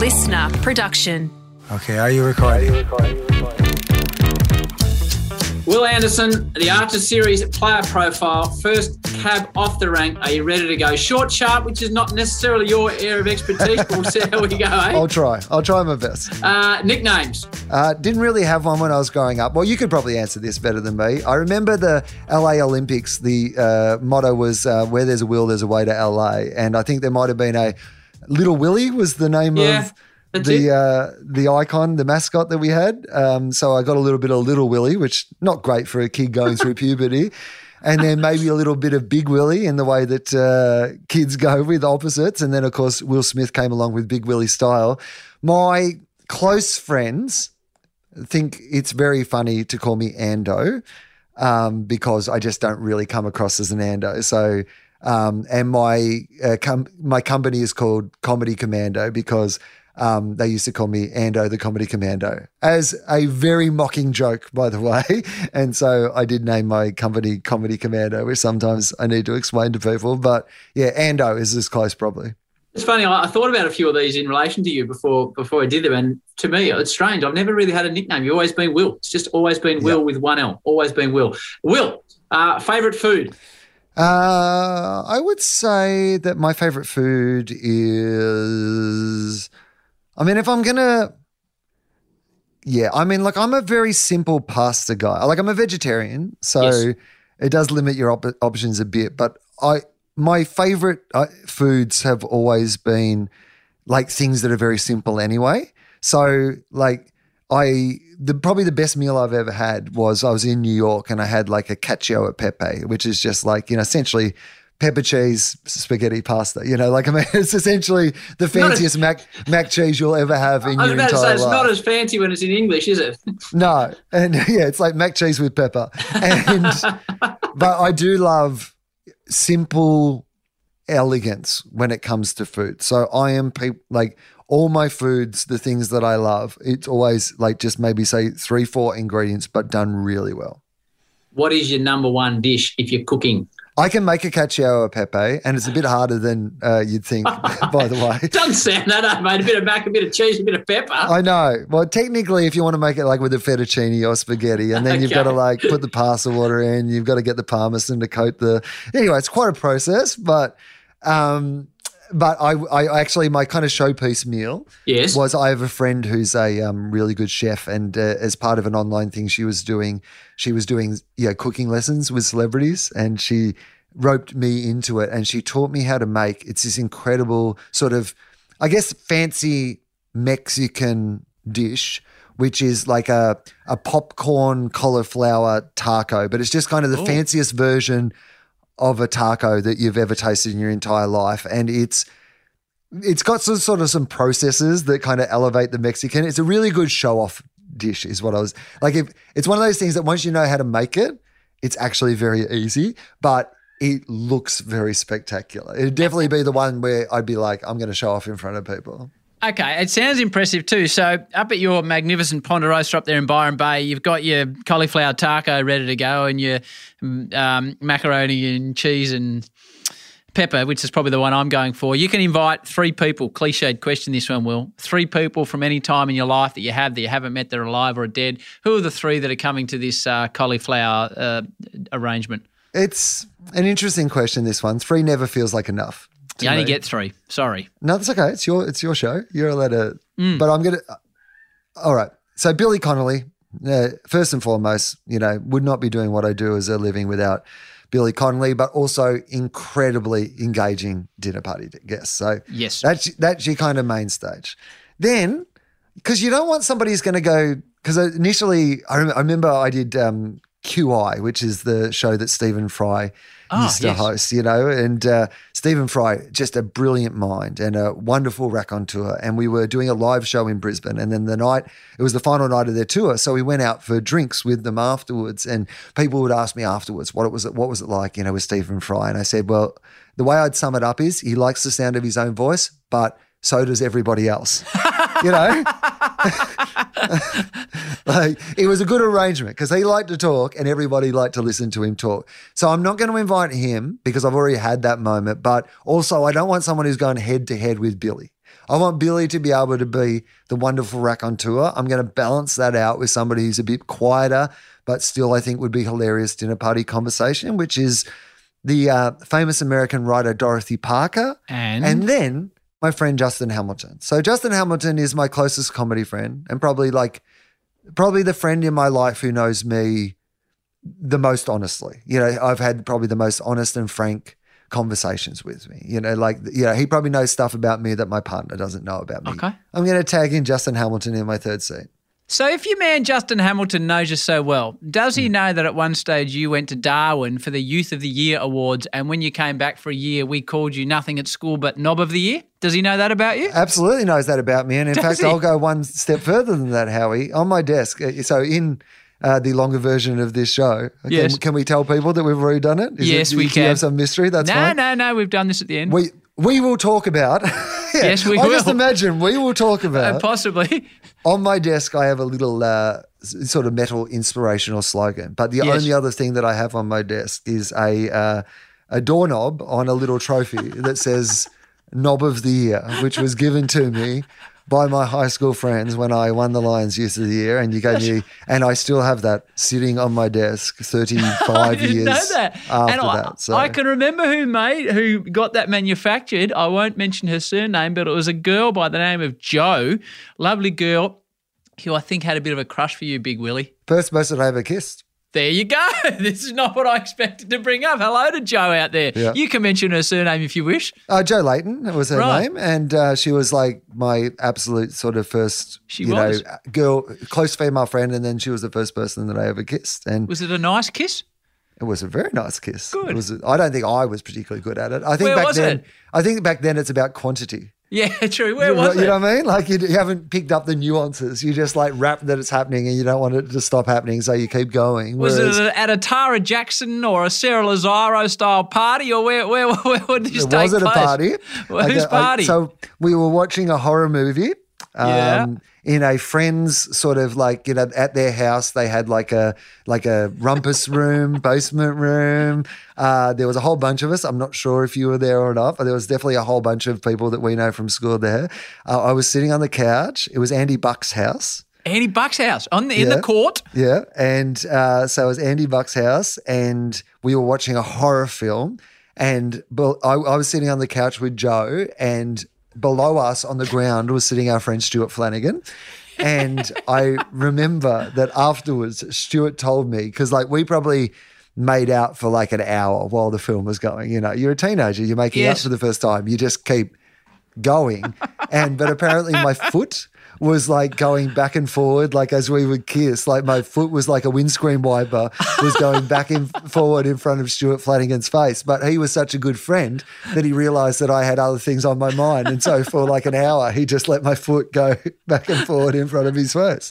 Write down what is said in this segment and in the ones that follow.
listener production. Okay, are you recording? Wil Anderson, the Artist Series player profile, first cab off the rank. Are you ready to go? Short, sharp, which is not necessarily your area of expertise, but we'll see how we go. Eh? I'll try. I'll try my best. Uh, nicknames. Uh, didn't really have one when I was growing up. Well, you could probably answer this better than me. I remember the LA Olympics. The uh, motto was uh, "Where there's a will, there's a way to LA," and I think there might have been a Little Willie was the name Yeah, of the uh, the icon, the mascot that we had. Um, so I got a little bit of Little Willie, which not great for a kid going through puberty. And then maybe a little bit of Big Willie in the way that uh, kids go with opposites. And then, of course, Will Smith came along with Big Willie style. My close friends think it's very funny to call me Ando um, because I just don't really come across as an Ando. So, um, and my uh, com- my company is called Comedy Commando because um, they used to call me Ando the Comedy Commando as a very mocking joke, by the way. And so I did name my company Comedy Commando, which sometimes I need to explain to people. But yeah, Ando is as close, probably. It's funny. I, I thought about a few of these in relation to you before before I did them, and to me, it's strange. I've never really had a nickname. You've always been Wil. It's just always been Wil with one L. Always been Wil. Wil. Uh, favorite food. Uh, I would say that my favorite food is. I mean, if I'm gonna, yeah, I mean, like I'm a very simple pasta guy. Like I'm a vegetarian, so Yes. it does limit your op- options a bit. But I, my favorite uh, foods have always been like things that are very simple anyway. So like I the probably the best meal I've ever had was I was in New York and I had like a cacio e pepe, which is just like, you know, essentially pepper cheese spaghetti pasta. You know, like I mean it's essentially the fanciest mac mac cheese you'll ever have in I was your about to say entire it's life. not as fancy when it's in English, is it? No, and yeah, it's like mac cheese with pepper. And but I do love simple elegance when it comes to food. So I am pe- like all my foods, the things that I love. It's always like just maybe say three, four ingredients, but done really well. what is your number one dish if you're cooking? I can make a cacio e pepe, and it's a bit harder than uh, you'd think. by the way, Doesn't sound that hard, mate. A bit of mac, a bit of cheese, a bit of pepper. I know. Well, technically, if you want to make it like with a fettuccine or spaghetti, and then you've got to like put the pasta water in, you've got to get the parmesan to coat the. Anyway, it's quite a process, but um, but I I actually my kind of showpiece meal yes. was I have a friend who's a um, really good chef, and uh, as part of an online thing she was doing, she was doing yeah cooking lessons with celebrities, and she roped me into it, and she taught me how to make. It's this incredible sort of, I guess, fancy Mexican dish. Which is like a, a popcorn cauliflower taco, but it's just kind of the fanciest version of a taco that you've ever tasted in your entire life. And it's it's got some sort of some processes that kind of elevate the Mexican. It's a really good show off dish, is what I was like. If it's one of those things that once you know how to make it, it's actually very easy, but it looks very spectacular. It'd definitely be the one where I'd be like, I'm going to show off in front of people. Okay, it sounds impressive too. So, up at your magnificent Ponderosa up there in Byron Bay, you've got your cauliflower taco ready to go, and your um, macaroni and cheese and pepper, which is probably the one I'm going for. You can invite three people. Cliched question, this one will. Three people from any time in your life that you have that you haven't met, that are alive or dead. Who are the three that are coming to this uh, cauliflower uh, arrangement? It's an interesting question. This one, three never feels like enough. You only me. get three. Sorry. No, that's okay. It's your it's your show. You're allowed to. But I'm gonna. All right. So Billy Connolly, uh, first and foremost, you know, would not be doing what I do as a living without Billy Connolly, but also incredibly engaging dinner party guests. So Yes. that's that's your kind of main stage. Then, because you don't want somebody who's going to go. Because initially, I, rem- I remember I did um, QI, which is the show that Stephen Fry Ah, used to yes. host, you know, and uh, Stephen Fry, just a brilliant mind and a wonderful raconteur. And we were doing a live show in Brisbane. And then the night, it was the final night of their tour. So we went out for drinks with them afterwards. And people would ask me afterwards, what it was, what was it like, you know, with Stephen Fry? And I said, well, the way I'd sum it up is he likes the sound of his own voice, but so does everybody else. you know? Like it was a good arrangement because he liked to talk and everybody liked to listen to him talk. So I'm not going to invite him because I've already had that moment. But also, I don't want someone who's going head to head with Billy. I want Billy to be able to be the wonderful raconteur. I'm going to balance that out with somebody who's a bit quieter, but still I think would be hilarious dinner party conversation, which is the uh, famous American writer Dorothy Parker. And, And then my friend Justin Hamilton. So Justin Hamilton is my closest comedy friend and probably like probably the friend in my life who knows me the most honestly. You know, I've had probably the most honest and frank conversations with me. You know, like you know, he probably knows stuff about me that my partner doesn't know about me. Okay. I'm going to tag in Justin Hamilton in my third scene. So, if your man Justin Hamilton knows you so well, does Hmm. he know that at one stage you went to Darwin for the Youth of the Year awards, and when you came back for a year, we called you nothing at school but Knob of the Year? Does he know that about you? Absolutely knows that about me. And in Does fact, he? I'll go one step further than that, Howie. On my desk, uh, so in uh, the longer version of this show, can, Yes. can we tell people that we've already done it? Is Yes, it, we do can. you have some mystery? That's no, fine. no, no. We've done this at the end. We we will talk about. Yeah, Yes, we I just imagine we will talk Uh, about. possibly. On my desk, I have a little uh, sort of metal inspirational slogan. But the Yes. only other thing that I have on my desk is a uh, a doorknob on a little trophy that says "Knob of the Year," which was given to me by my high school friends when I won the Lions Youth of the Year, and you gave me, and I still have that sitting on my desk, thirty I five didn't years that. after and I, that. So I can remember who made who got that manufactured. I won't mention her surname, but it was a girl by the name of Joe, lovely girl, who I think had a bit of a crush for you, Big Willie. first person I ever kissed. There you go. This is not what I expected to bring up. Hello to Joe out there. Yeah. You can mention her surname if you wish. Uh, Joe Layton was her Right. name, and uh, she was like my absolute sort of first, She you was. know, girl, close female friend, and then she was the first person that I ever kissed, and Was it a nice kiss? it was a very nice kiss. Good. It was. I don't think I was particularly good at it. I think Where back then, it? I think back then it's about quantity. Yeah, true. Where you, was you it? know what I mean? Like you, you haven't picked up the nuances. You just like rap that it's happening, and you don't want it to stop happening, so you keep going. was Whereas- it at a Tara Jackson or a Sarah Lazaro style party, or where where where, did this It take was at a party. Well, whose Okay, I- party? so we were watching a horror movie. Um, Yeah. In a friend's sort of like you know at their house they had like a like a rumpus room, basement room. Uh, there was a whole bunch of us. I'm not sure if you were there or not, but there was definitely a whole bunch of people that we know from school there. Uh, I was sitting on the couch. It was Andy Buck's house. Andy Buck's house on the, in Yeah. the court. Yeah. And uh, so it was Andy Buck's house, and we were watching a horror film. And I, I was sitting on the couch with Joe, and below us on the ground was sitting our friend Stuart Flanagan. And I remember that afterwards, Stuart told me, because like we probably made out for like an hour while the film was going. You know, you're a teenager, you're making Yes. out for the first time, you just keep going. And but apparently my foot was like going back and forward, like as we would kiss. Like my foot was like a windscreen wiper, was going back and forward in front of Stuart Flanagan's face. But he was such a good friend that he realized that I had other things on my mind. And so for like an hour, he just let my foot go back and forward in front of his face.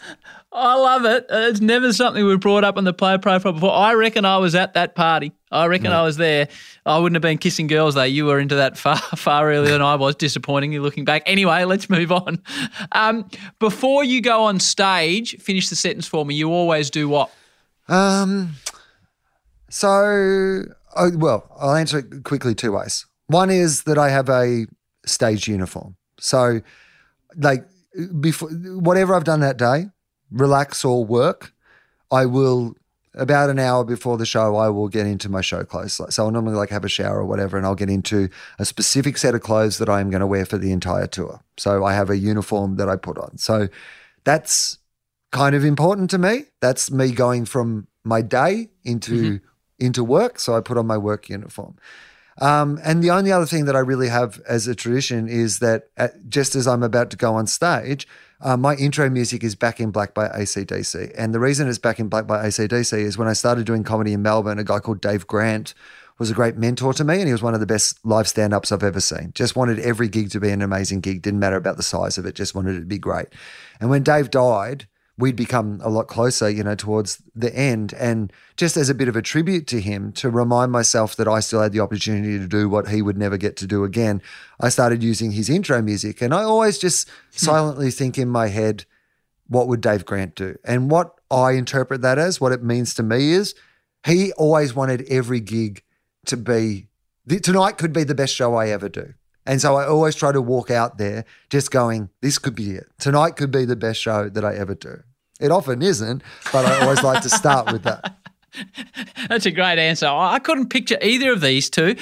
I love it. It's never something we've brought up on the player profile before. I reckon I was at that party. I reckon I was there. I wouldn't have been kissing girls though. You were into that far far earlier than I was. Disappointingly looking back. Anyway, let's move on. Um, before you go on stage, finish the sentence for me. You always do what? Um, so, oh, well, I'll answer it quickly two ways. One is that I have a stage uniform. So, like, before whatever I've done that day, relax or work, I will about an hour before the show, I will get into my show clothes. So I'll normally like have a shower or whatever, and I'll get into a specific set of clothes that I am going to wear for the entire tour. So I have a uniform that I put on. So that's kind of important to me. That's me going from my day into into work. So I put on my work uniform. Um, and the only other thing that I really have as a tradition is that at, just as I'm about to go on stage, uh, my intro music is Back in Black by ACDC. And the reason it's Back in Black by ACDC is when I started doing comedy in Melbourne, a guy called Dave Grant was a great mentor to me and he was one of the best live stand-ups I've ever seen. Just wanted every gig to be an amazing gig. Didn't matter about the size of it, just wanted it to be great. And when Dave died, we'd become a lot closer, you know, towards the end. And just as a bit of a tribute to him, to remind myself that I still had the opportunity to do what he would never get to do again, I started using his intro music. And I always just hmm. silently think in my head, what would Dave Grant do? And what I interpret that as, what it means to me is he always wanted every gig to be, tonight could be the best show I ever do. And so I always try to walk out there just going, this could be it. Tonight could be the best show that I ever do. It often isn't, but I always like to start with that. That's a great answer. I couldn't picture either of these two.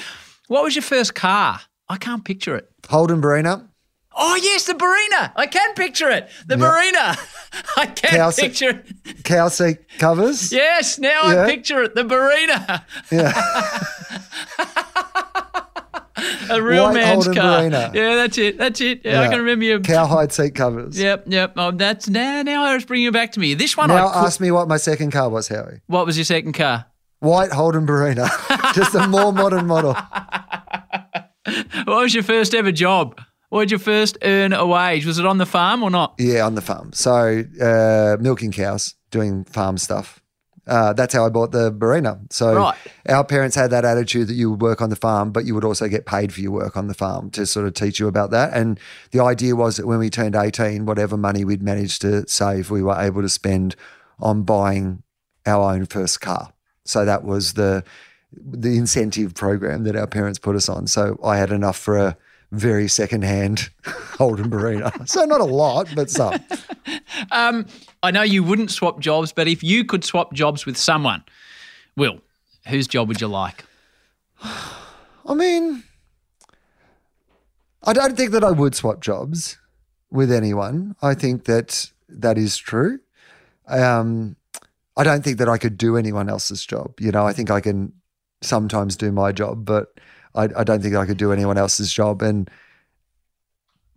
What was your first car? I can't picture it. Holden Barina, Oh yes, the Barina. I can picture it. The Barina. I can Cow se- picture it. cow seat covers. Yes, now Yeah. I picture it. The Barina. a real White man's Holden car. Barina. Yeah, that's it. That's it. Yeah, I can remember you. Cowhide seat covers. Yep, yep. Oh, that's now. Now I was bringing it back to me. This one, Now I could, ask me what my second car was, Howie. what was your second car? White Holden Barina, just a more modern model. What was your first ever job? What did you first earn a wage? Was it on the farm or not? Yeah, on the farm. So uh, milking cows, doing farm stuff. Uh, that's how I bought the Barina. So Right. our parents had that attitude that you would work on the farm, but you would also get paid for your work on the farm to sort of teach you about that. And the idea was that when we turned 18, whatever money we'd managed to save, we were able to spend on buying our own first car. So that was the the incentive program that our parents put us on. So I had enough for a very second-hand Holden Barina. So not a lot, but some. Um, I know you wouldn't swap jobs, but if you could swap jobs with someone, Wil, whose job would you like? I mean, I don't think that I would swap jobs with anyone. I think that that is true. Um, I don't think that I could do anyone else's job. You know, I think I can sometimes do my job, but I, I don't think I could do anyone else's job. And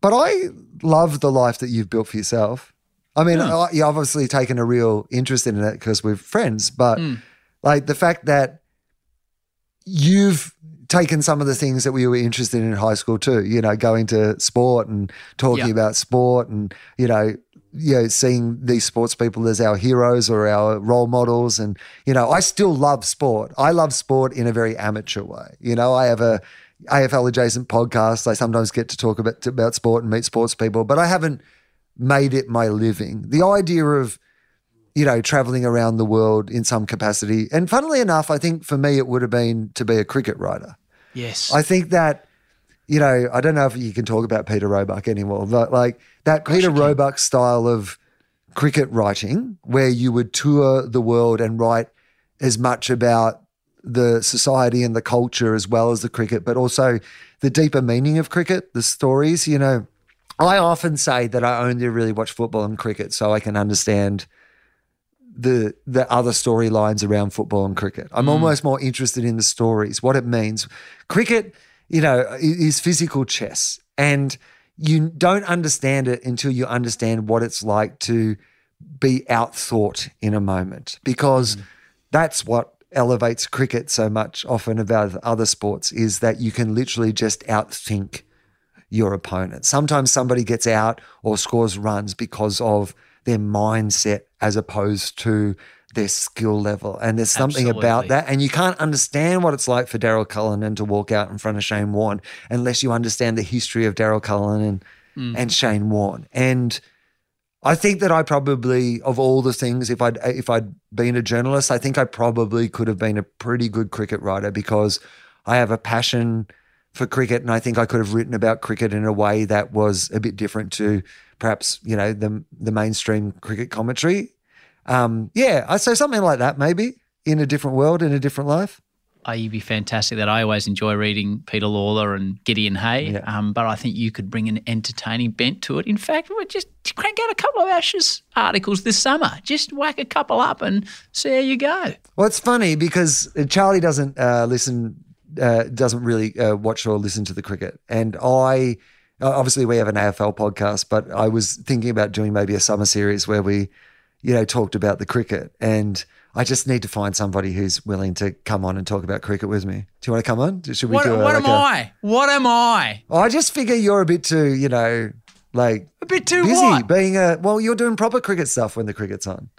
but I love the life that you've built for yourself. I mean, hmm. I, you've obviously taken a real interest in it because we're friends, but hmm. like the fact that you've taken some of the things that we were interested in in high school too, you know, going to sport and talking Yeah. about sport and, you know, you know, seeing these sports people as our heroes or our role models. And, you know, I still love sport. I love sport in a very amateur way. You know, I have a AFL adjacent podcast. I sometimes get to talk about, about sport and meet sports people, but I haven't made it my living. The idea of, you know, traveling around the world in some capacity. And funnily enough, I think for me, it would have been to be a cricket writer. Yes. I think that, you know, I don't know if you can talk about Peter Roebuck anymore, but like that Peter Roebuck style of cricket writing where you would tour the world and write as much about the society and the culture as well as the cricket, but also the deeper meaning of cricket, the stories, you know. I often say that I only really watch football and cricket so I can understand the the other storylines around football and cricket. I'm mm. almost more interested in the stories, what it means. Cricket, you know, is physical chess, and you don't understand it until you understand what it's like to be outthought in a moment, because mm. that's what elevates cricket so much often about other sports is that you can literally just outthink your opponent. Sometimes somebody gets out or scores runs because of their mindset as opposed to their skill level. And there's something about that. And you can't understand what it's like for Daryl Cullinan to walk out in front of Shane Warne unless you understand the history of Daryl Cullinan mm. and Shane Warne. And I think that I probably, of all the things, if I'd if I'd been a journalist, I think I probably could have been a pretty good cricket writer because I have a passion for cricket, and I think I could have written about cricket in a way that was a bit different to perhaps you know the the mainstream cricket commentary. Um, yeah, I say something like that maybe in a different world, in a different life. Oh, you'd be fantastic. That I always enjoy reading Peter Lalor and Gideon Haigh, Yeah. um, but I think you could bring an entertaining bent to it. In fact, we'll just crank out a couple of Ashes articles this summer. Just whack a couple up and see how you go. Well, it's funny because Charlie doesn't uh, listen, uh, doesn't really uh, watch or listen to the cricket, and I uh, obviously we have an AFL podcast, but I was thinking about doing maybe a summer series where we, you know, talked about the cricket, and I just need to find somebody who's willing to come on and talk about cricket with me. Do you want to come on? Should we What, do? a- what like am a- I? What am I? I just figure you're a bit too, you know, like A bit too busy what? being a. Well, you're doing proper cricket stuff when the cricket's on.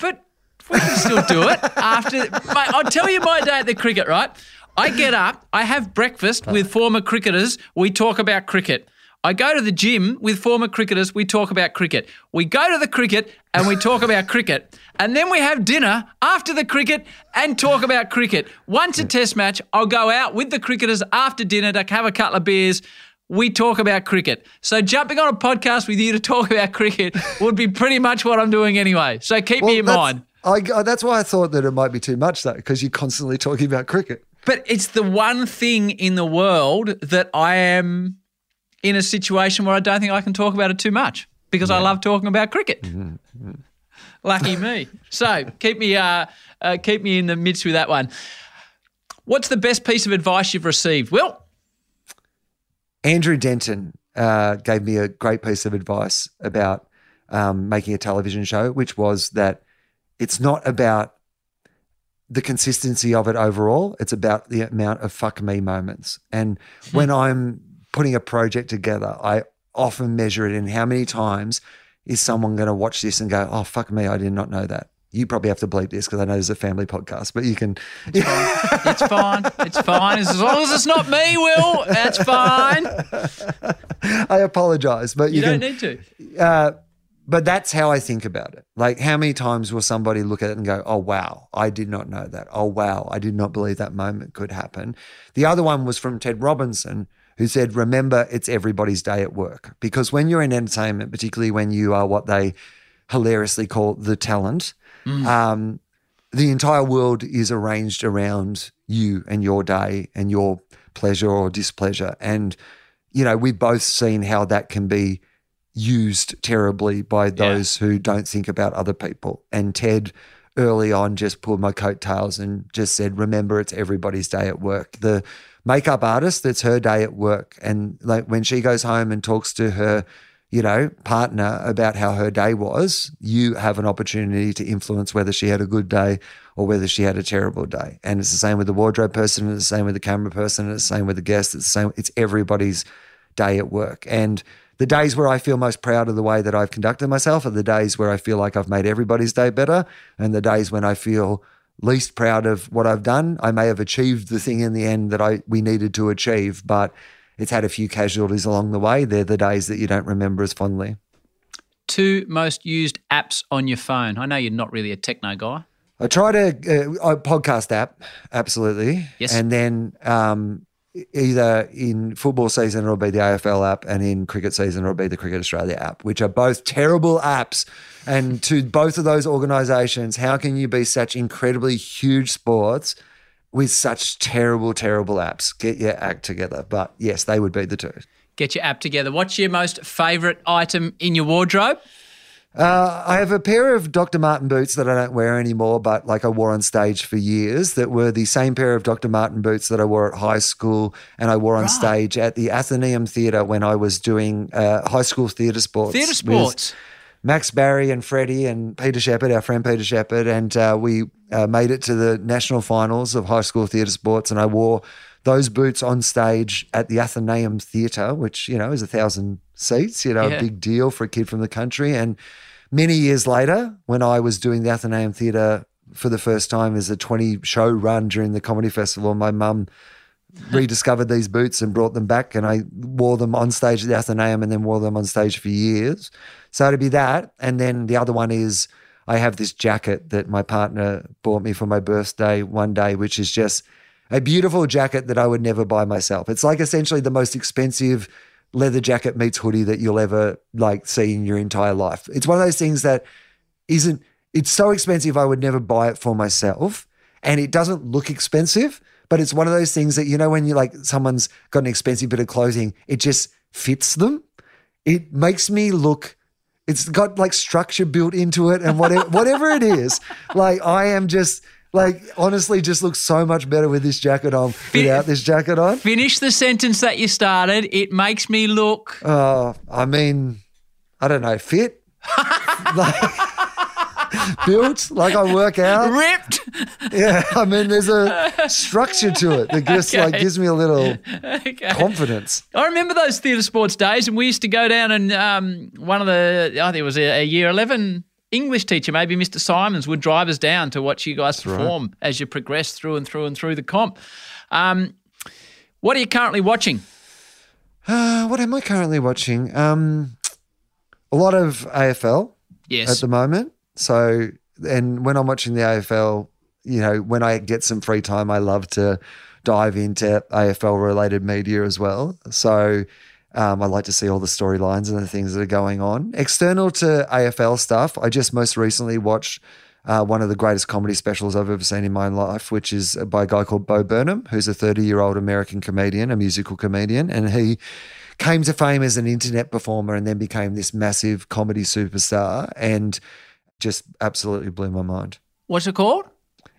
But we can still do it after. Mate, I'll tell you my day at the cricket, right? I get up, I have breakfast with former cricketers, we talk about cricket. I go to the gym with former cricketers, we talk about cricket. We go to the cricket and we talk about cricket. And then we have dinner after the cricket and talk about cricket. Once a test match, I'll go out with the cricketers after dinner to have a couple of beers. we talk about cricket. So jumping on a podcast with you to talk about cricket would be pretty much what I'm doing anyway. So keep me in mind. I, I- that's why I thought that it might be too much, though, because you're constantly talking about cricket. But it's the one thing in the world that I am in a situation where I don't think I can talk about it too much because I love talking about cricket. Lucky me. So keep me uh, uh, keep me in the midst with that one. What's the best piece of advice you've received? Well, Andrew Denton uh, gave me a great piece of advice about um, making a television show, which was that it's not about the consistency of it overall. It's about the amount of fuck me moments. And when I'm putting a project together, I often measure it in how many times is someone going to watch this and go, oh, fuck me, I did not know that. You probably have to bleep this because I know there's a family podcast, but you can. It's fine. It's fine. As long as it's not me, Wil, that's fine. I apologize, but you, You don't can. need to. uh, but that's how I think about it. Like, how many times will somebody look at it and go, "Oh wow, I did not know that. Oh wow, I did not believe that moment could happen." The other one was from Ted Robinson, who said, "Remember, it's everybody's day at work." Because when you're in entertainment, particularly when you are what they hilariously call the talent, um, the entire world is arranged around you and your day and your pleasure or displeasure. And, you know, we've both seen how that can be used terribly by those who don't think about other people. And Ted early on just pulled my coattails and just said, remember, it's everybody's day at work. The makeup artist, that's her day at work. And like when she goes home and talks to her, you know, partner about how her day was, you have an opportunity to influence whether she had a good day or whether she had a terrible day. And it's the same with the wardrobe person, and it's the same with the camera person, and it's the same with the guest. It's the same. It's everybody's day at work. And the days where I feel most proud of the way that I've conducted myself are the days where I feel like I've made everybody's day better, and the days when I feel least proud of what I've done. I may have achieved the thing in the end that I we needed to achieve, but it's had a few casualties along the way. They're the days that you don't remember as fondly. Two most used apps on your phone. I know you're not really a techno guy. I try to uh, podcast app, absolutely. Yes. And then um, either in football season it'll be the AFL app, and in cricket season it'll be the Cricket Australia app, which are both terrible apps. And to both of those organisations, how can you be such incredibly huge sports with such terrible, terrible apps? Get your act together. But yes, they would be the two. Get your app together. What's your most favourite item in your wardrobe? Uh, I have a pair of Dr. Martin boots that I don't wear anymore, but like I wore on stage for years that were the same pair of Dr. Martin boots that I wore at high school and I wore on stage at the Athenaeum Theatre when I was doing uh, high school theatre sports. Theatre sports. Max Barry and Freddie and Peter Shepard, our friend Peter Shepard, and uh, we uh, made it to the national finals of high school theatre sports. And I wore those boots on stage at the Athenaeum Theatre, which you know is a thousand seats. You know, Yeah. a big deal for a kid from the country. And many years later, when I was doing the Athenaeum Theatre for the first time as a twenty show run during the comedy festival, my mum rediscovered these boots and brought them back and I wore them on stage at the Athenaeum and then wore them on stage for years. So it'd be that. And then the other one is I have this jacket that my partner bought me for my birthday one day, which is just a beautiful jacket that I would never buy myself. It's like essentially the most expensive leather jacket meets hoodie that you'll ever like see in your entire life. It's one of those things that isn't it's so expensive I would never buy it for myself and it doesn't look expensive but it's one of those things that you know when you like someone's got an expensive bit of clothing it just fits them it makes me look it's got like structure built into it and whatever whatever it is like I am just like honestly just looks so much better with this jacket on without this jacket on Finish the sentence that you started. It makes me look. Oh, I mean, I don't know, fit, like built, like I work out. Ripped. Yeah, I mean, there's a structure to it that just like gives me a little okay. confidence. I remember those theatre sports days, and we used to go down and um, one of the, I think it was a, a year 11 English teacher, maybe Mr. Simons, would drive us down to watch you guys perform as you progress through and through and through the comp. Um, what are you currently watching? Uh, what am I currently watching? Um, a lot of AFL Yes. at the moment. So, and when I'm watching the AFL, you know, when I get some free time, I love to dive into AFL related media as well. So, Um, I like to see all the storylines and the things that are going on. External to AFL stuff, I just most recently watched uh, one of the greatest comedy specials I've ever seen in my life, which is by a guy called Bo Burnham, who's a 30 year old American comedian, a musical comedian. And he came to fame as an internet performer and then became this massive comedy superstar and just absolutely blew my mind. What's it called?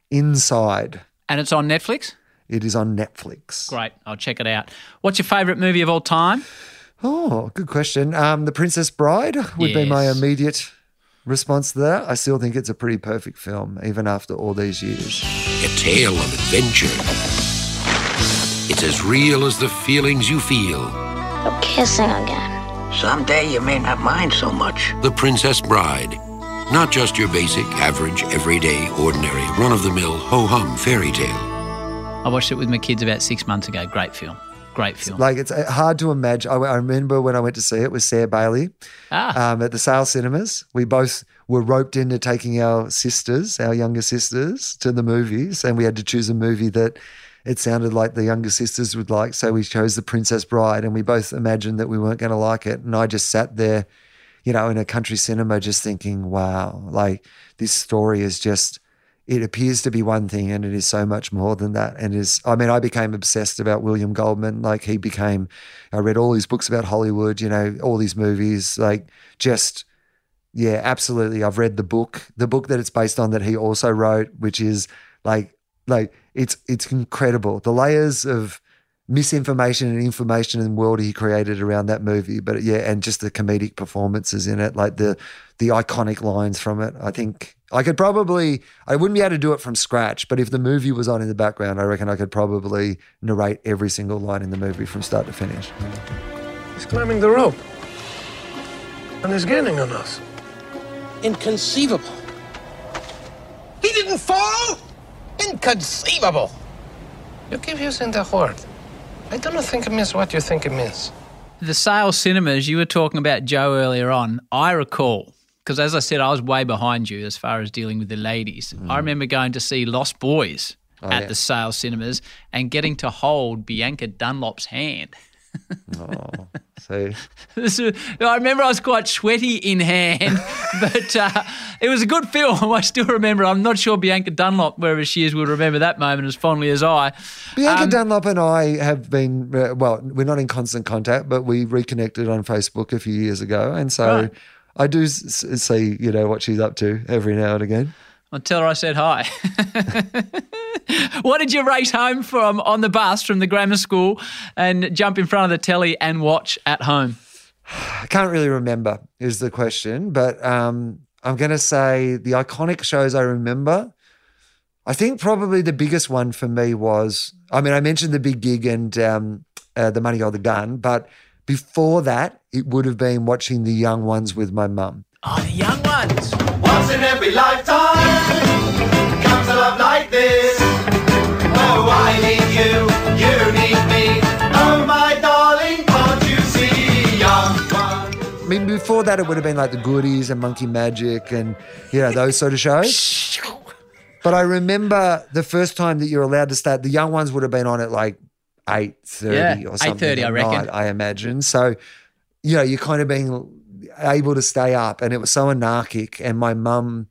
Inside. And it's on Netflix? It is on Netflix. Great. I'll check it out. What's your favourite movie of all time? Oh, good question. Um, the Princess Bride would be my immediate response to that. I still think it's a pretty perfect film, even after all these years. A tale of adventure. It's as real as the feelings you feel. You're kissing again. Someday you may not mind so much. The Princess Bride. Not just your basic, average, everyday, ordinary, run of the mill, ho hum fairy tale. I watched it with my kids about six months ago. Great film. Great film. Like it's uh, hard to imagine. I, I remember when I went to see it with Sarah Bailey ah, um, at the Sale Cinemas. We both were roped into taking our sisters, our younger sisters, to the movies, and we had to choose a movie that it sounded like the younger sisters would like. So we chose The Princess Bride, and we both imagined that we weren't going to like it. And I just sat there, you know, in a country cinema, just thinking, "Wow, like this story is just." It appears to be one thing, and it is so much more than that. And is, I mean, I became obsessed about William Goldman. Like he became, I read all his books about Hollywood. You know, all these movies. Like just yeah, absolutely. I've read the book, the book that it's based on that he also wrote, which is like like it's it's incredible. The layers of misinformation and information and world he created around that movie. But yeah, and just the comedic performances in it, like the the iconic lines from it. I think I could probably I wouldn't be able to do it from scratch, but if the movie was on in the background, I reckon I could probably narrate every single line in the movie from start to finish. He's climbing the rope. And he's gaining on us. Inconceivable. He didn't fall? Inconceivable. You keep using the word. I do not think it means what you think it means. the sale cinemas, you were talking about Joe earlier on. I recall, because as I said, I was way behind you as far as dealing with the ladies. Mm. I remember going to see Lost Boys oh, at yeah. the sale cinemas and getting to hold Bianca Dunlop's hand. Oh, so This is- I remember I was quite sweaty in hand, but uh, it was a good film. I still remember. I'm not sure Bianca Dunlop, wherever she is, will remember that moment as fondly as I. Bianca Um, Dunlop and I have been, uh, well, we're not in constant contact, but we reconnected on Facebook a few years ago. And so Right. I do see, you know, what she's up to every now and again. Her I said hi. what did you race home from on the bus from the grammar school and jump in front of the telly and watch at home? I can't really remember, is the question, but um, I'm going to say the iconic shows I remember. I think probably the biggest one for me was, I mean, I mentioned the big gig and um, uh, the money or the gun, but before that, it would have been watching the young ones with my mum. Oh, the young ones. Once in every lifetime comes a love like this. Oh, I need you, you need me. Oh, my darling, can't you see? Young one. I mean, before that, it would have been like the Goodies and Monkey Magic and, you know, those sort of shows. But I remember the first time that you're allowed to start, the young ones would have been on at like 8.30 Yeah, or something 8:30, I reckon. night, I imagine. So, you know, you're kind of being able to stay up and it was so anarchic and my mum,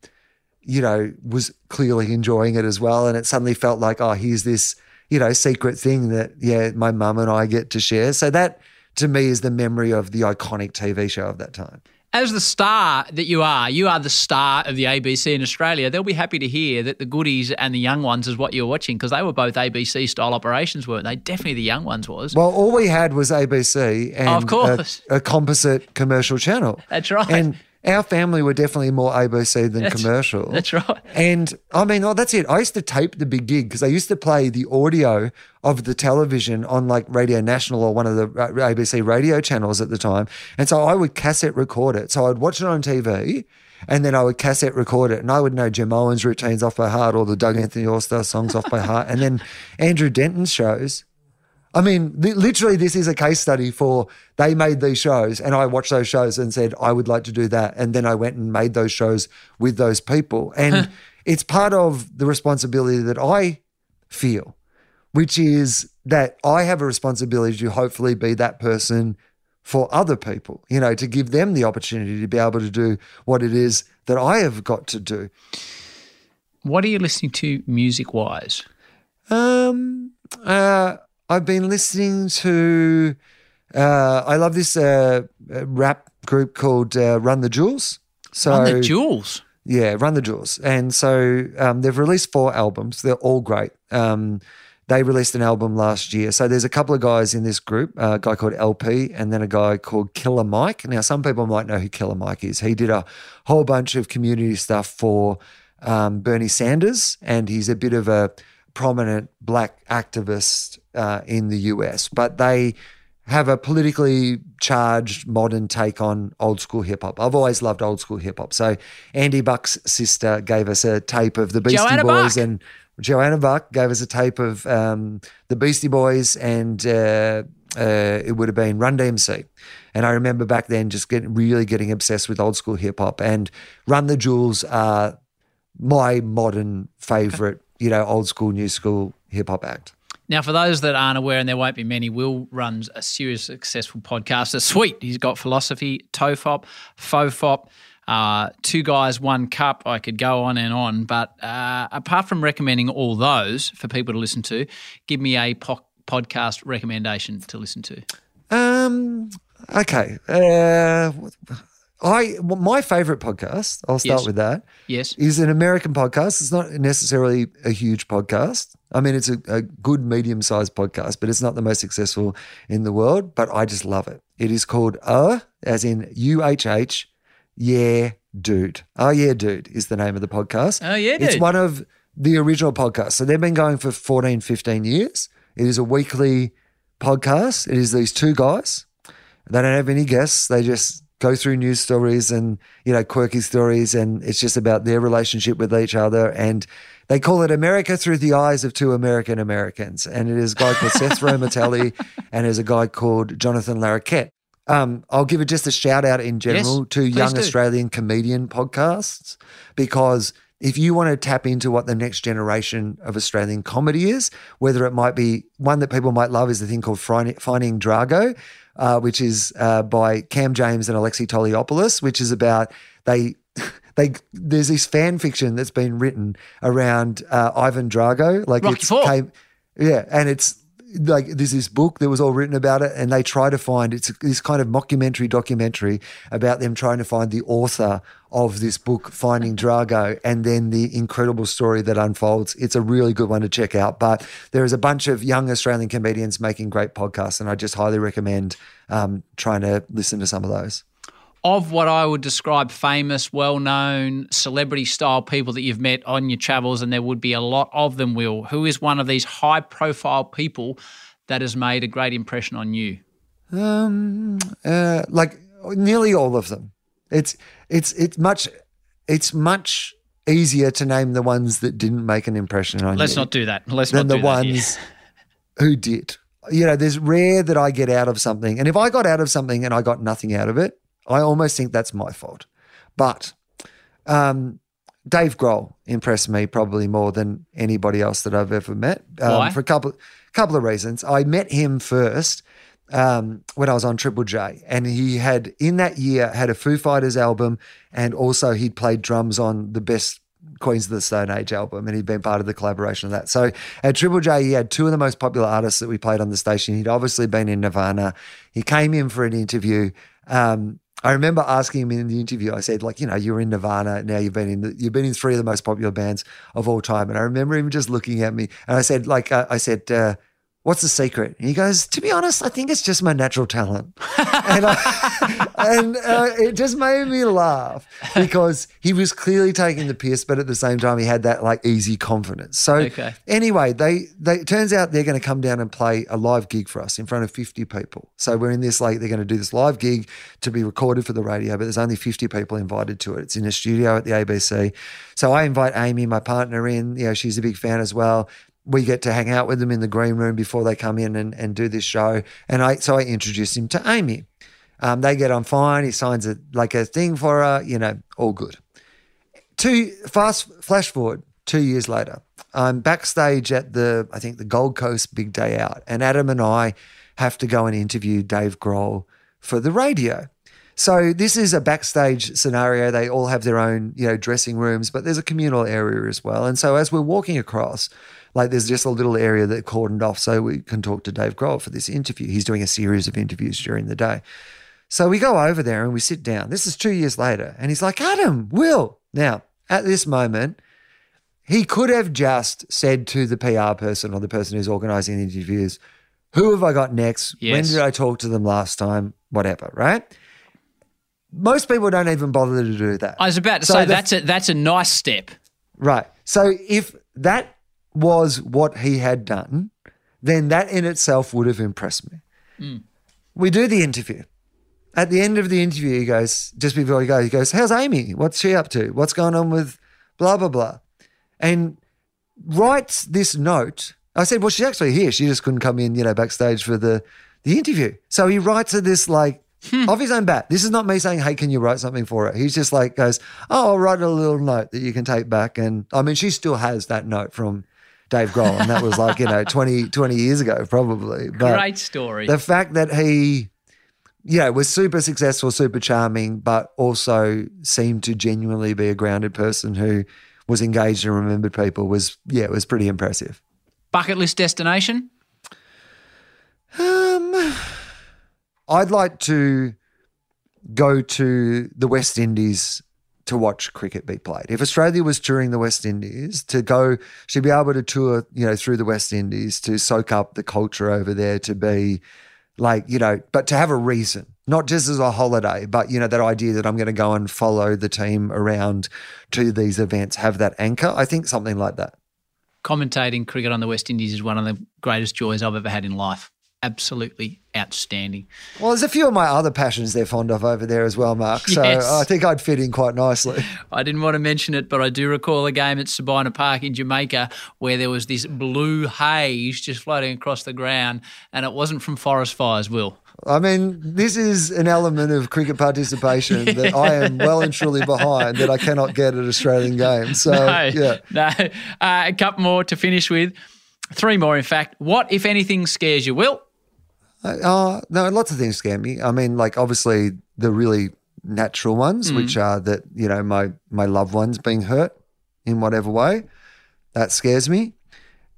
you know, was clearly enjoying it as well. And it suddenly felt like, oh, here's this, you know, secret thing that, yeah, my mum and I get to share. So that to me is the memory of the iconic TV show of that time. As the star that you are, you are the star of the ABC in Australia. They'll be happy to hear that the goodies and the young ones is what you're watching because they were both ABC style operations, weren't they? Definitely the young ones was. Well, all we had was ABC and Of course. A, a composite commercial channel. That's right. And our family were definitely more ABC than That's- commercial. that's right. And I mean, oh, that's it. I used to tape the big gig because I used to play the audio of the television on like Radio National or one of the ABC radio channels at the time. And so I would cassette record it. So I'd watch it on TV. And then I would cassette record it, and I would know Jim Owens' routines off by heart, or the Doug Anthony All Star songs off by heart, and then Andrew Denton's shows. I mean, li- literally, this is a case study for they made these shows, and I watched those shows and said, I would like to do that. And then I went and made those shows with those people. And it's part of the responsibility that I feel, which is that I have a responsibility to hopefully be that person for other people, you know, to give them the opportunity to be able to do what it is that I have got to do. What are you listening to music wise? Um, uh, I've been listening to. Uh, I love this uh, uh, rap group called uh, Run the Jewels. So On the jewels. yeah, Run the Jewels, and so um, they've released four albums. They're all great. Um, they released an album last year. So there's a couple of guys in this group, a guy called El-P, and then a guy called Killer Mike. Now some people might know who Killer Mike is. He did a whole bunch of community stuff for um, Bernie Sanders, and he's a bit of a prominent black activist uh, in the US. But they have a politically charged modern take on old school hip hop. I've always loved old school hip hop. So Andy Buck's sister gave us a tape of the Beastie Joanna Boys Buck. and Joanna Buck gave us a tape of um, the Beastie Boys and uh, uh, it would have been Run DMC. And I remember back then just getting really getting obsessed with old school hip hop and Run the Jewels are my modern favorite, you know, old school, new school hip hop act. Now, for those that aren't aware, and there won't be many, Wil runs a serious, successful podcast. It's sweet. He's got Wilosophy, tofop, fofop, uh, two guys, one cup. I could go on and on. But uh, apart from recommending all those for people to listen to, give me a po- podcast recommendation to listen to. Um. Okay. Uh, I well, my favorite podcast. I'll start Yes. with that. Yes. Is an American podcast. It's not necessarily a huge podcast. I mean, it's a, a good medium sized podcast, but it's not the most successful in the world. But I just love it. It is called Uh, as in U H H. Yeah, dude. Oh yeah, dude is the name of the podcast. Oh, yeah, dude. It's one of the original podcasts. So they've been going for 14, 15 years. It is a weekly podcast. It is these two guys. They don't have any guests. They just go through news stories and, you know, quirky stories. And it's just about their relationship with each other. And they call it America through the eyes of two American Americans. And it is a guy called Seth Romatelli and there's a guy called Jonathan Larroquette. Um, I'll give it just a shout out in general to young do. Australian comedian podcasts because if you want to tap into what the next generation of Australian comedy is, whether it might be one that people might love is the thing called Finding, Drago, uh, which is uh, by Cam James and Alexi Toliopoulos, which is about they. They, there's this fan fiction that's been written around uh, Ivan Drago, like Rocky it's came, yeah, and it's like there's this book that was all written about it, and they try to find it's this kind of mockumentary documentary about them trying to find the author of this book, Finding Drago, and then the incredible story that unfolds. It's a really good one to check out. But there is a bunch of young Australian comedians making great podcasts, and I just highly recommend um, trying to listen to some of those. Of what I would describe famous, well known, celebrity style people that you've met on your travels, and there would be a lot of them, Wil, who is one of these high profile people that has made a great impression on you? Um, uh, like nearly all of them. It's it's it's much it's much easier to name the ones that didn't make an impression on you. Let's not do that. Let's than not the do that. yeah. ones who did. You know, there's rare that I get out of something, and if I got out of something and I got nothing out of it, I almost think that's my fault. But um, Dave Grohl impressed me probably more than anybody else that I've ever met. Um? For a couple couple of reasons. I met him first um, when I was on Triple J, and he had in that year had a Foo Fighters album, and also he'd played drums on the best Queens of the Stone Age album, and he'd been part of the collaboration of that. So at Triple J, he had two of the most popular artists that we played on the station. He'd obviously been in Nirvana. He came in for an interview. Um, I remember asking him in the interview. I said, like, you know, you were in Nirvana. Now you've been in the, you've been in three of the most popular bands of all time. And I remember him just looking at me, and I said, like, uh, I said. Uh, What's the secret? And he goes, To be honest, I think it's just my natural talent. and I, and uh, it just made me laugh because he was clearly taking the piss, but at the same time, he had that like easy confidence. So, Okay. anyway, they, they it turns out they're going to come down and play a live gig for us in front of 50 people. So, we're in this like, they're going to do this live gig to be recorded for the radio, but there's only 50 people invited to it. It's in a studio at the ABC. So, I invite Amy, my partner, in. You know, she's a big fan as well we get to hang out with them in the green room before they come in and, and do this show. And I so I introduce him to Amy. Um, they get on fine. He signs a like a thing for her. You know, all good. Two fast flash forward two years later. I'm backstage at the I think the Gold Coast Big Day Out, and Adam and I have to go and interview Dave Grohl for the radio. So this is a backstage scenario. They all have their own, you know, dressing rooms, but there's a communal area as well. And so as we're walking across, like there's just a little area that cordoned off so we can talk to Dave Grohl for this interview. He's doing a series of interviews during the day. So we go over there and we sit down. This is two years later. And he's like, Adam, Wil. Now, at this moment, he could have just said to the PR person or the person who's organizing the interviews, who have I got next? When did I talk to them last time? Whatever, right? Most people don't even bother to do that. I was about to So say the- that's a that's a nice step. Right. So if that was what he had done, then that in itself would have impressed me. Hmm. We do the interview. At the end of the interview, he goes, just before he goes, he goes, How's Amy? What's she up to? What's going on with blah, blah, blah? And writes this note. I said, Well, she's actually here. She just couldn't come in, you know, backstage for the, the interview. So he writes her this like hmm. off his own bat. This is not me saying, Hey, can you write something for her? He's just like goes, Oh, I'll write a little note that you can take back. And I mean, she still has that note from Dave Grohl. And that was like, you know, 20, 20 years ago, probably. But Great story. the fact that he, yeah, was super successful, super charming, but also seemed to genuinely be a grounded person who was engaged and remembered people was, yeah, it was pretty impressive. Bucket list destination. Um, I'd like to go to the West Indies to watch cricket be played. If Australia was touring the West Indies, to go to be able to tour, you know, through the West Indies to soak up the culture over there, to be like, you know, but to have a reason, not just as a holiday, but you know, that idea that I'm going to go and follow the team around to these events, have that anchor. I think something like that. Commentating cricket on the West Indies is one of the greatest joys I've ever had in life. Absolutely outstanding. Well, there's a few of my other passions they're fond of over there as well, Mark. So Yes. I think I'd fit in quite nicely. I didn't want to mention it, but I do recall a game at Sabina Park in Jamaica where there was this blue haze just floating across the ground, and it wasn't from forest fires, Wil. I mean, this is an element of cricket participation that I am well and truly behind that I cannot get at Australian games. So, no, yeah. no. Uh, a couple more to finish with. Three more, in fact. What, if anything, scares you, Wil? Uh, no, lots of things scare me. I mean, like obviously the really natural ones, which are that you know my my loved ones being hurt in whatever way, that scares me.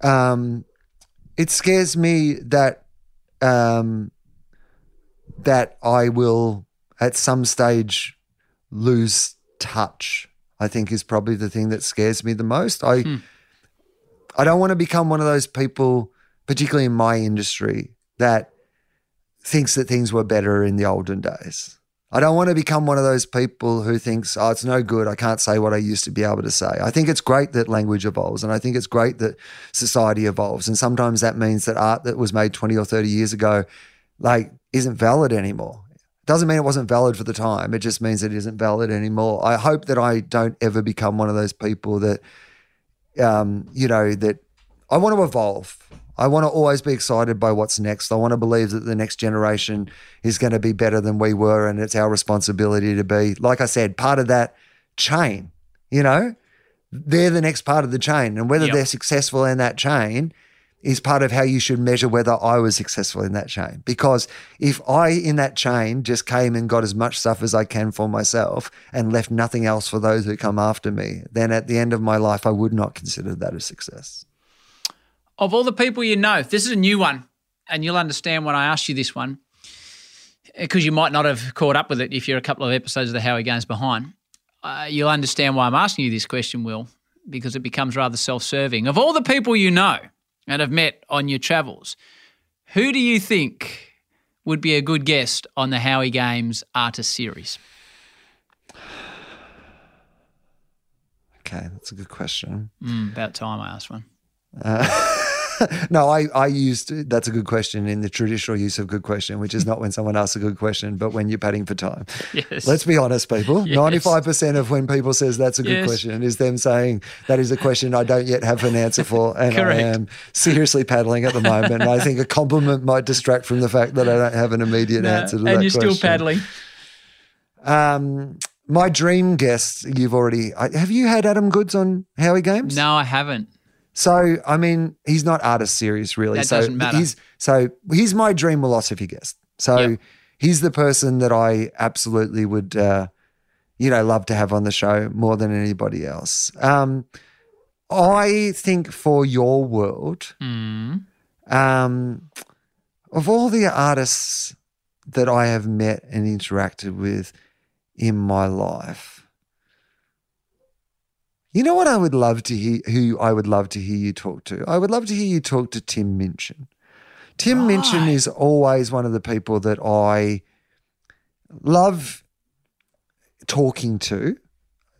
Um, it scares me that um, that I will at some stage lose touch. I think is probably the thing that scares me the most. I I don't want to become one of those people, particularly in my industry, that thinks that things were better in the olden days. I don't want to become one of those people who thinks, oh, it's no good. I can't say what I used to be able to say. I think it's great that language evolves and I think it's great that society evolves. And sometimes that means that art that was made 20 or 30 years ago, like, isn't valid anymore. It doesn't mean it wasn't valid for the time. It just means it isn't valid anymore. I hope that I don't ever become one of those people that, um, you know, that I want to evolve. I want to always be excited by what's next. I want to believe that the next generation is going to be better than we were, and it's our responsibility to be, like I said, part of that chain. You know, they're the next part of the chain, and whether Yep. they're successful in that chain is part of how you should measure whether I was successful in that chain. Because if I in that chain just came and got as much stuff as I can for myself and left nothing else for those who come after me, then at the end of my life, I would not consider that a success. Of all the people you know, this is a new one, and you'll understand when I ask you this one, because you might not have caught up with it if you're a couple of episodes of the Howie Games behind. Uh, you'll understand why I'm asking you this question, Wil, because it becomes rather self serving. Of all the people you know and have met on your travels, who do you think would be a good guest on the Howie Games Artist Series? Okay, that's a good question. Mm, about time I asked one. no, I, I used that's a good question in the traditional use of good question, which is not when someone asks a good question, but when you're padding for time. Yes. Let's be honest, people. Yes. Ninety-five percent of when people says that's a good Yes. question is them saying that is a question I don't yet have an answer for, and Correct. I am seriously paddling at the moment. and I think a compliment might distract from the fact that I don't have an immediate answer to that and you're question. still paddling. Um, my dream guest, you've already have you had Adam Goodes on Howie Games? No, I haven't. So, I mean, he's not Artist Series really. That so doesn't matter. He's, so he's my dream Wilosophy guest. So he's the person that I absolutely would, uh, you know, love to have on the show more than anybody else. Um, I think for your world, Mm. um, of all the artists that I have met and interacted with in my life, you know what I would love to hear, who I would love to hear you talk to? I would love to hear you talk to Tim Minchin. Tim Minchin is always one of the people that I love talking to.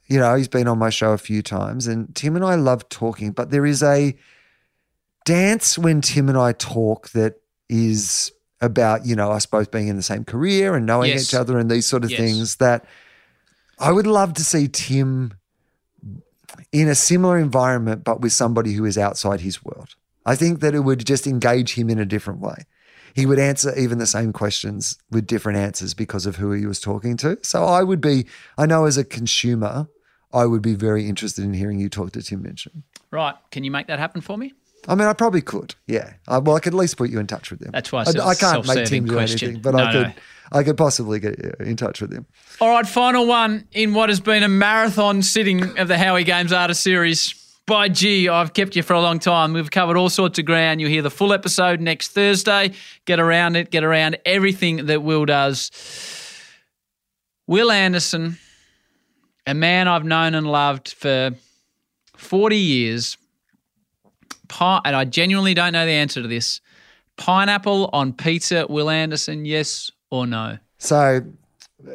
You know, he's been on my show a few times, and Tim and I love talking, but there is a dance when Tim and I talk that is about, you know, us both being in the same career and knowing Yes. each other and these sort of Yes. things that I would love to see Tim in a similar environment, but with somebody who is outside his world. I think that it would just engage him in a different way. He would answer even the same questions with different answers because of who he was talking to. So I would be, I know as a consumer, I would be very interested in hearing you talk to Tim Minchin. Right. Can you make that happen for me? I mean, I probably could. Yeah. I, well, I could at least put you in touch with them. That's why I said I, I can't make self-serving Tim do question. anything, but No, I could. no. I could possibly get you in touch with them. All right, final one in what has been a marathon sitting of the Howie Games Artist Series. By gee, I've kept you for a long time. We've covered all sorts of ground. You'll hear the full episode next Thursday. Get around it, get around everything that Wil does. Wil Anderson, a man I've known and loved for 40 years, Pi- and I genuinely don't know the answer to this. Pineapple on pizza, Wil Anderson, yes or no? So,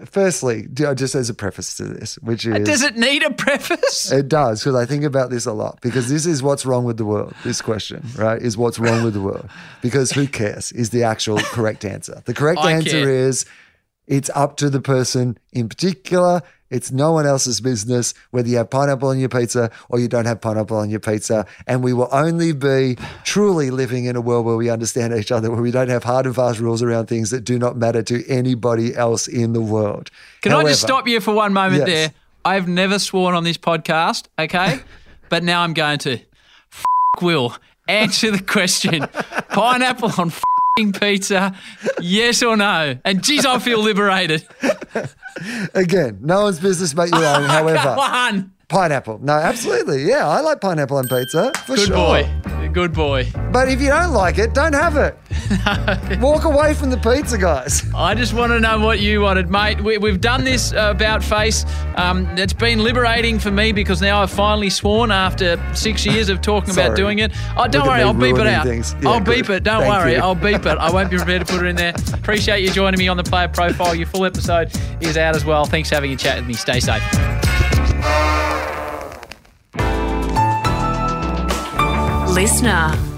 firstly, just as a preface to this, which uh, is Does it need a preface? It does because I think about this a lot because this is what's wrong with the world. This question, right, is what's wrong with the world because who cares is the actual correct answer. The correct I answer care. is it's up to the person in particular. It's no one else's business whether you have pineapple on your pizza or you don't have pineapple on your pizza. And we will only be truly living in a world where we understand each other, where we don't have hard and fast rules around things that do not matter to anybody else in the world. Can I just stop you for one moment Yes. there? I've never sworn on this podcast, okay? but now I'm going to. F- Wil, answer the question. Pineapple on fing pizza, yes or no? And geez, I feel liberated. Again, no one's business but your own. However. Pineapple. No, absolutely. Yeah, I like pineapple on pizza for Good sure. boy. Good boy. But if you don't like it, don't have it. Walk away from the pizza, guys. I just want to know what you wanted, mate. We, we've done this uh, about face. Um, it's been liberating for me because now I've finally sworn after six years of talking about doing it. Oh, don't Look worry, I'll beep it out. things. Yeah, I'll good. beep it. Don't Thank worry, you. I'll beep it. I won't be prepared to put it in there. Appreciate you joining me on the player profile. Your full episode is out as well. Thanks for having a chat with me. Stay safe. Listener.